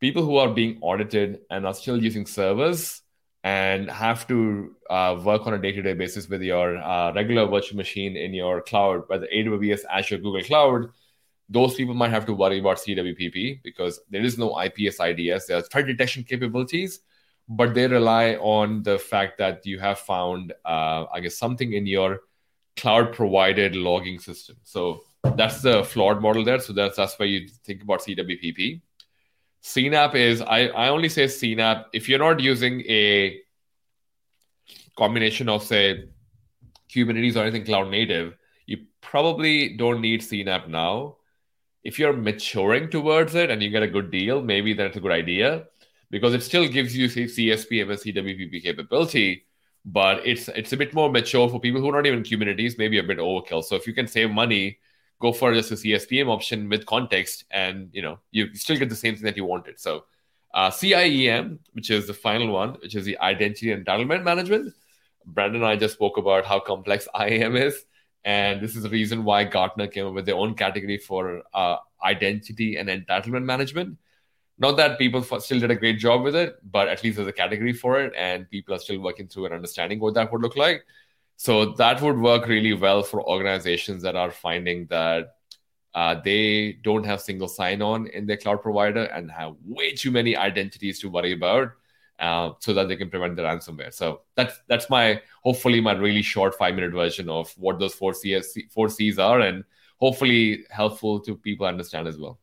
People who are being audited and are still using servers and have to uh, work on a day-to-day basis with your uh, regular virtual machine in your cloud, whether AWS, Azure, Google Cloud, those people might have to worry about CWPP because there is no IPS IDS. There are threat detection capabilities, but they rely on the fact that you have found, uh, I guess, something in your cloud provided logging system. So that's the flawed model there. So that's that's why you think about CWPP. CNAPP is I, I only say CNAPP if you're not using a combination of say Kubernetes or anything cloud native, you probably don't need CNAPP now. If you're maturing towards it and you get a good deal, maybe that's a good idea because it still gives you CSP and CWPP capability but it's it's a bit more mature for people who are not even Kubernetes, maybe a bit overkill. So if you can save money, go for just a CSPM option with context, and you know you still get the same thing that you wanted. So uh, CIEM, which is the final one, which is the identity entitlement management. Brandon and I just spoke about how complex IAM is, and this is the reason why Gartner came up with their own category for uh, identity and entitlement management not that people still did a great job with it, but at least there's a category for it, and people are still working through and understanding what that would look like. So that would work really well for organizations that are finding that uh, they don't have single sign-on in their cloud provider and have way too many identities to worry about, uh, so that they can prevent the ransomware. So that's that's my hopefully my really short five-minute version of what those four C's four C's are, and hopefully helpful to people understand as well.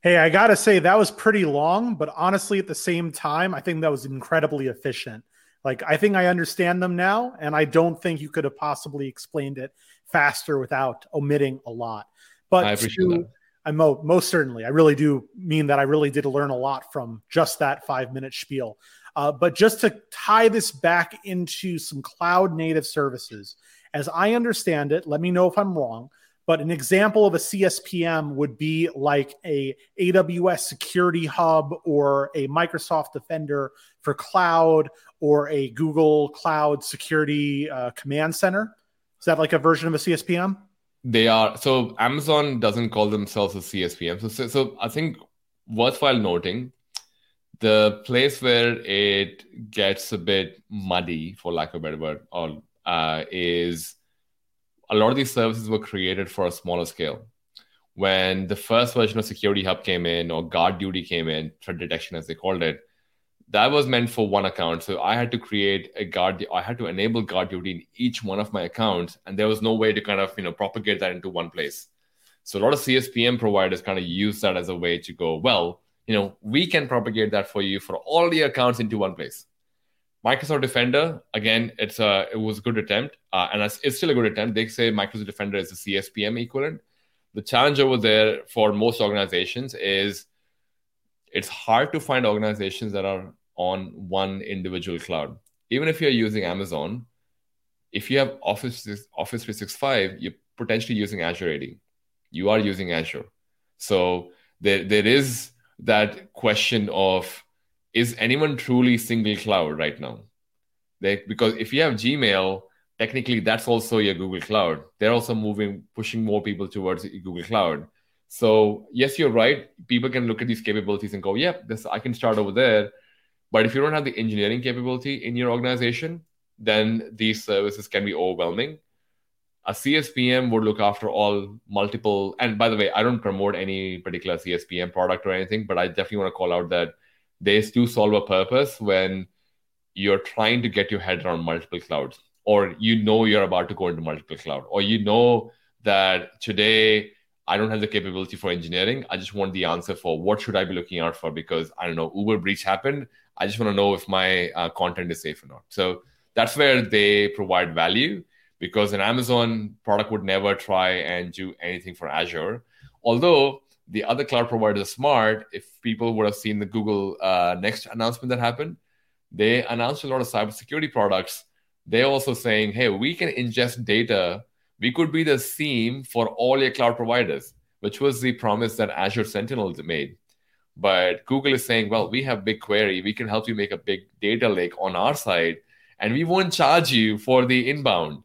Hey, I got to say that was pretty long, but honestly, at the same time, I think that was incredibly efficient. Like, I think I understand them now, and I don't think you could have possibly explained it faster without omitting a lot. But I appreciate to, that. I mo- most certainly, I really do mean that I really did learn a lot from just that five minute spiel. Uh, but just to tie this back into some cloud native services, as I understand it, let me know if I'm wrong. But an example of a CSPM would be like a AWS Security Hub or a Microsoft Defender for cloud or a Google Cloud Security uh, Command Center. Is that like a version of a CSPM? They are. So Amazon doesn't call themselves a CSPM. So, so, so I think worthwhile noting the place where it gets a bit muddy, for lack of a better word, or, uh, is a lot of these services were created for a smaller scale. When the first version of Security Hub came in, or GuardDuty came in, threat detection as they called it, that was meant for one account. So I had to create a guard. I had to enable GuardDuty in each one of my accounts, and there was no way to kind of you know propagate that into one place. So a lot of CSPM providers kind of use that as a way to go, well, you know, we can propagate that for you for all the accounts into one place. Microsoft Defender, again, it's a it was a good attempt, uh, and it's, still a good attempt. They say Microsoft Defender is the CSPM equivalent, the challenge over there for most organizations is it's hard to find organizations that are on one individual cloud. Even if you're using Amazon, if you have Office Office 365, you're potentially using Azure AD. You are using Azure. So there, there is that question of is anyone truly single cloud right now? They, because if you have Gmail, technically that's also your Google Cloud. They're also moving, pushing more people towards Google Cloud. So yes, you're right. People can look at these capabilities and go, "Yep, yeah, this I can start over there." But if you don't have the engineering capability in your organization, then these services can be overwhelming. A CSPM would look after all multiple. And by the way, I don't promote any particular CSPM product or anything, but I definitely want to call out that they do solve a purpose when you're trying to get your head around multiple clouds, or you know you're about to go into multiple cloud, or you know that today I don't have the capability for engineering. I just want the answer for what should I be looking out for because I don't know Uber breach happened. I just want to know if my uh, content is safe or not. So that's where they provide value because an Amazon product would never try and do anything for Azure. Although the other cloud providers are smart, if people would have seen the Google uh, Next announcement that happened, they announced a lot of cybersecurity products. They're also saying, hey, we can ingest data. We could be the SIEM for all your cloud providers, which was the promise that Azure Sentinel made. But Google is saying, well, we have BigQuery. We can help you make a big data lake on our side, and we won't charge you for the inbound.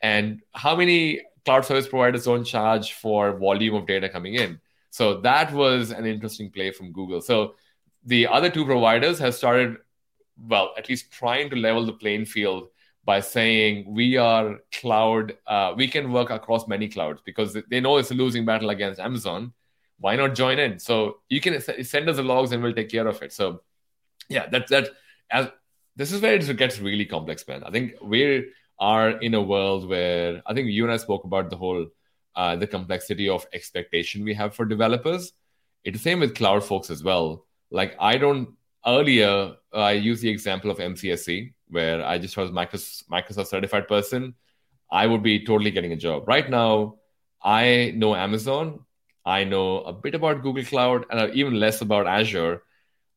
And how many cloud service providers don't charge for volume of data coming in? So that was an interesting play from Google. So the other two providers have started, well, at least trying to level the playing field by saying we are cloud, uh, we can work across many clouds because they know it's a losing battle against Amazon why not join in? So you can send us the logs and we'll take care of it. So yeah, that that as this is where it gets really complex, man. I think we are in a world where I think you and I spoke about the whole uh, the complexity of expectation we have for developers. It's the same with cloud folks as well. Like I don't earlier I used the example of MCSE where I just was Microsoft, Microsoft certified person. I would be totally getting a job. Right now, I know Amazon I know a bit about Google Cloud and even less about Azure,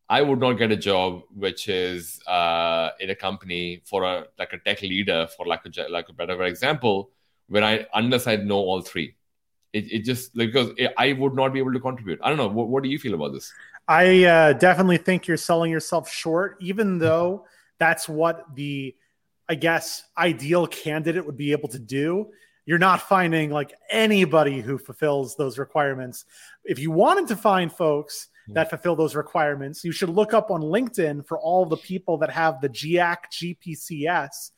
I would not get a job which is uh, in a company for a like a tech leader for like a like a better example, where I unless I know all three. It, it just like, because I would not be able to contribute. I don't know. What, what do you feel about this? I uh, definitely think you're selling yourself short, even though that's what the I guess ideal candidate would be able to do you're not finding like anybody who fulfills those requirements. If you wanted to find folks hmm. that fulfill those requirements, you should look up on LinkedIn for all the people that have the GIAC GPCS,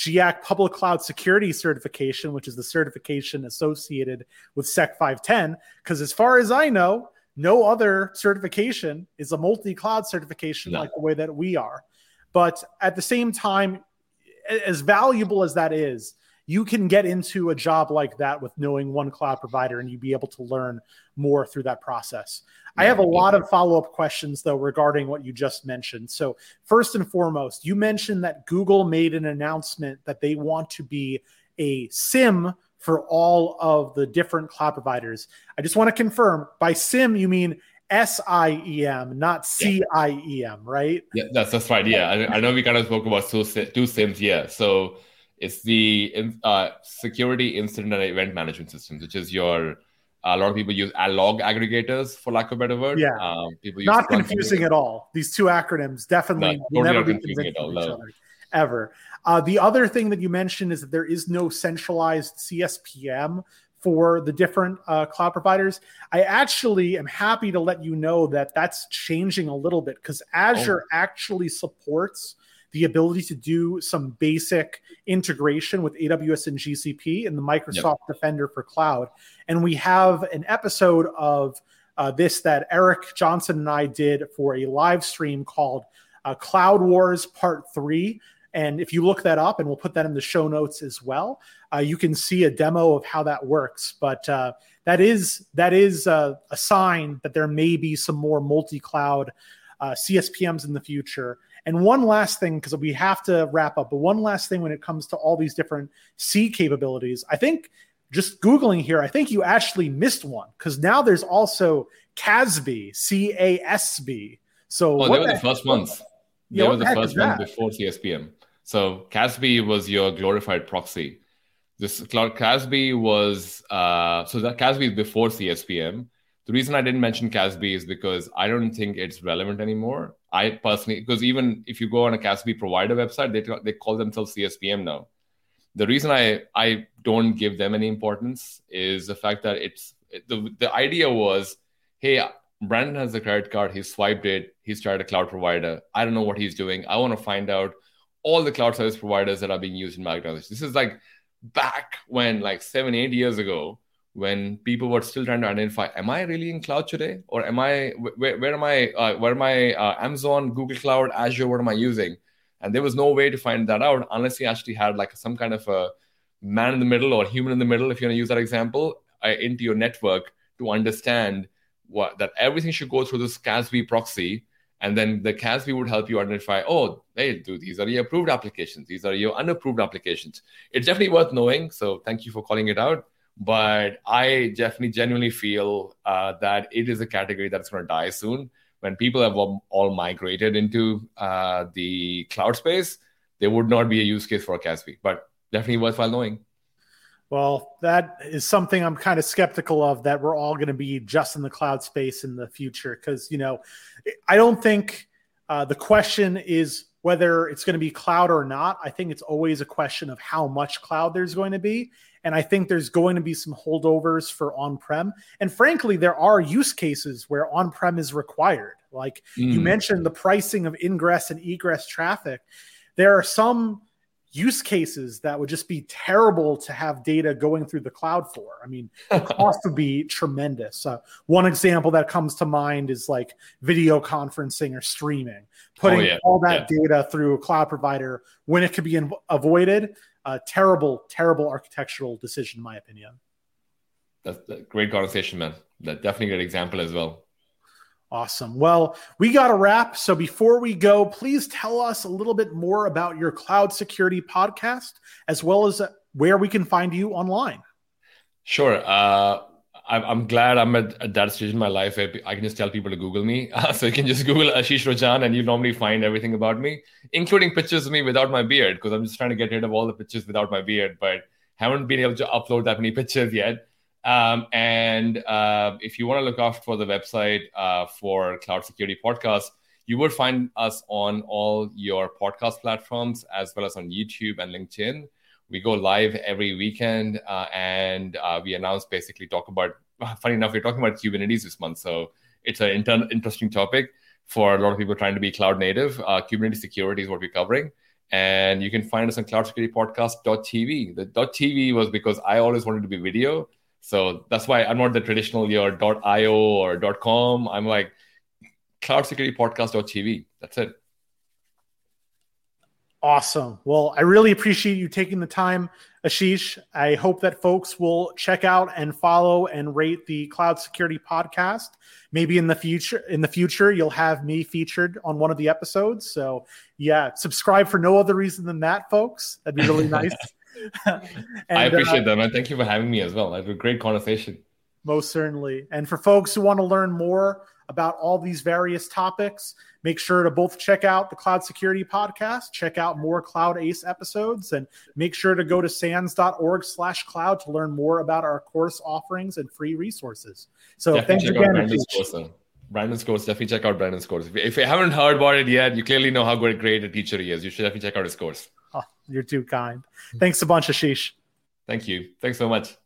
GIAC Public Cloud Security Certification, which is the certification associated with SEC 510. Because as far as I know, no other certification is a multi cloud certification no. like the way that we are. But at the same time, as valuable as that is, you can get into a job like that with knowing one cloud provider and you be able to learn more through that process. Yeah, I have a lot of follow up questions, though, regarding what you just mentioned. So, first and foremost, you mentioned that Google made an announcement that they want to be a SIM for all of the different cloud providers. I just want to confirm by SIM, you mean S I E M, not C I E M, right? Yeah, that's, that's right. Yeah, I, I know we kind of spoke about two, two SIEMs. Yeah. So, it's the uh, security incident and event management systems, which is your a lot of people use log aggregators for lack of a better word. Yeah, um, people not confusing at all. These two acronyms definitely no, totally never be confusing at all. No. Other, ever. Uh, the other thing that you mentioned is that there is no centralized CSPM for the different uh, cloud providers. I actually am happy to let you know that that's changing a little bit because Azure oh. actually supports the ability to do some basic integration with AWS and GCP and the Microsoft yep. Defender for Cloud. And we have an episode of uh, this that Eric Johnson and I did for a live stream called uh, Cloud Wars Part 3. And if you look that up, and we'll put that in the show notes as well, uh, you can see a demo of how that works. But uh, that is that is uh, a sign that there may be some more multi-cloud uh, CSPMs in the future. And one last thing, because we have to wrap up, but one last thing when it comes to all these different C capabilities, I think just Googling here, I think you actually missed one because now there's also CASB, C A S B. So oh, they were the, the first ones. They were the first ones before CSPM. So CASB was your glorified proxy. This cloud CASB was uh, so that CASB is before CSPM. The reason I didn't mention CASB is because I don't think it's relevant anymore. I personally, because even if you go on a CASB provider website, they, they call themselves CSPM now. The reason I, I don't give them any importance is the fact that it's the, the idea was hey, Brandon has a credit card, he swiped it, he started a cloud provider. I don't know what he's doing. I want to find out all the cloud service providers that are being used in my organization. This is like back when, like seven, eight years ago, when people were still trying to identify am i really in cloud today? Or am i where, where am i uh, where am i uh, amazon google cloud azure what am i using? And there was no way to find that out unless you actually had like some kind of a man in the middle or human in the middle if you want to use that example uh, into your network to understand what that everything should go through this casb proxy and then the casb would help you identify oh hey dude these are your approved applications. These are your unapproved applications. It's definitely worth knowing so thank you for calling it out but I definitely genuinely feel uh, that it is a category that's going to die soon. When people have all migrated into uh, the cloud space, there would not be a use case for CASB, but definitely worthwhile knowing. Well, that is something I'm kind of skeptical of that we're all going to be just in the cloud space in the future. Because, you know, I don't think uh, the question is whether it's going to be cloud or not. I think it's always a question of how much cloud there's going to be. And I think there's going to be some holdovers for on prem. And frankly, there are use cases where on prem is required. Like mm. you mentioned, the pricing of ingress and egress traffic. There are some use cases that would just be terrible to have data going through the cloud for. I mean, the cost would be tremendous. Uh, one example that comes to mind is like video conferencing or streaming, putting oh, yeah. all that yeah. data through a cloud provider when it could be in- avoided a terrible, terrible architectural decision, in my opinion. That's a great conversation, man. That definitely a good example as well. Awesome. Well, we got a wrap. So before we go, please tell us a little bit more about your cloud security podcast, as well as where we can find you online. Sure. Uh, I'm glad I'm at, at, that stage in my life where I can just tell people to Google me. So you can just Google Ashish Rajan and you normally find everything about me, including pictures of me without my beard, because I'm just trying to get rid of all the pictures without my beard, but haven't been able to upload that many pictures yet. Um, and uh, if you want to look out for the website uh, for Cloud Security Podcast, you will find us on all your podcast platforms as well as on YouTube and LinkedIn we go live every weekend uh, and uh, we announce basically talk about funny enough we're talking about kubernetes this month. So it's an inter- interesting topic for a lot of people trying to be cloud native. Uh, kubernetes security is what we're covering. And you can find us on cloudsecuritypodcast.tv the .tv was because i always wanted to be video. So that's why i'm not the traditional your .io or .com. I'm like cloudsecuritypodcast.tv that's it Awesome. Well, I really appreciate you taking the time, Ashish. I hope that folks will check out and follow and rate the Cloud Security Podcast. Maybe in the future, in the future, you'll have me featured on one of the episodes. So, yeah, subscribe for no other reason than that, folks. That'd be really nice. and, I appreciate uh, that, man. Thank you for having me as well. That was a great conversation. Most certainly. And for folks who want to learn more about all these various topics. Make sure to both check out the Cloud Security Podcast, check out more Cloud Ace episodes, and make sure to go to sans.org slash cloud to learn more about our course offerings and free resources. So definitely thanks again. Brandon's course, Brandon's course, definitely check out Brandon's course. If, if you haven't heard about it yet, you clearly know how great, great a teacher he is. You should definitely check out his course. Oh, you're too kind. Thanks a bunch, Ashish. Thank you. Thanks so much.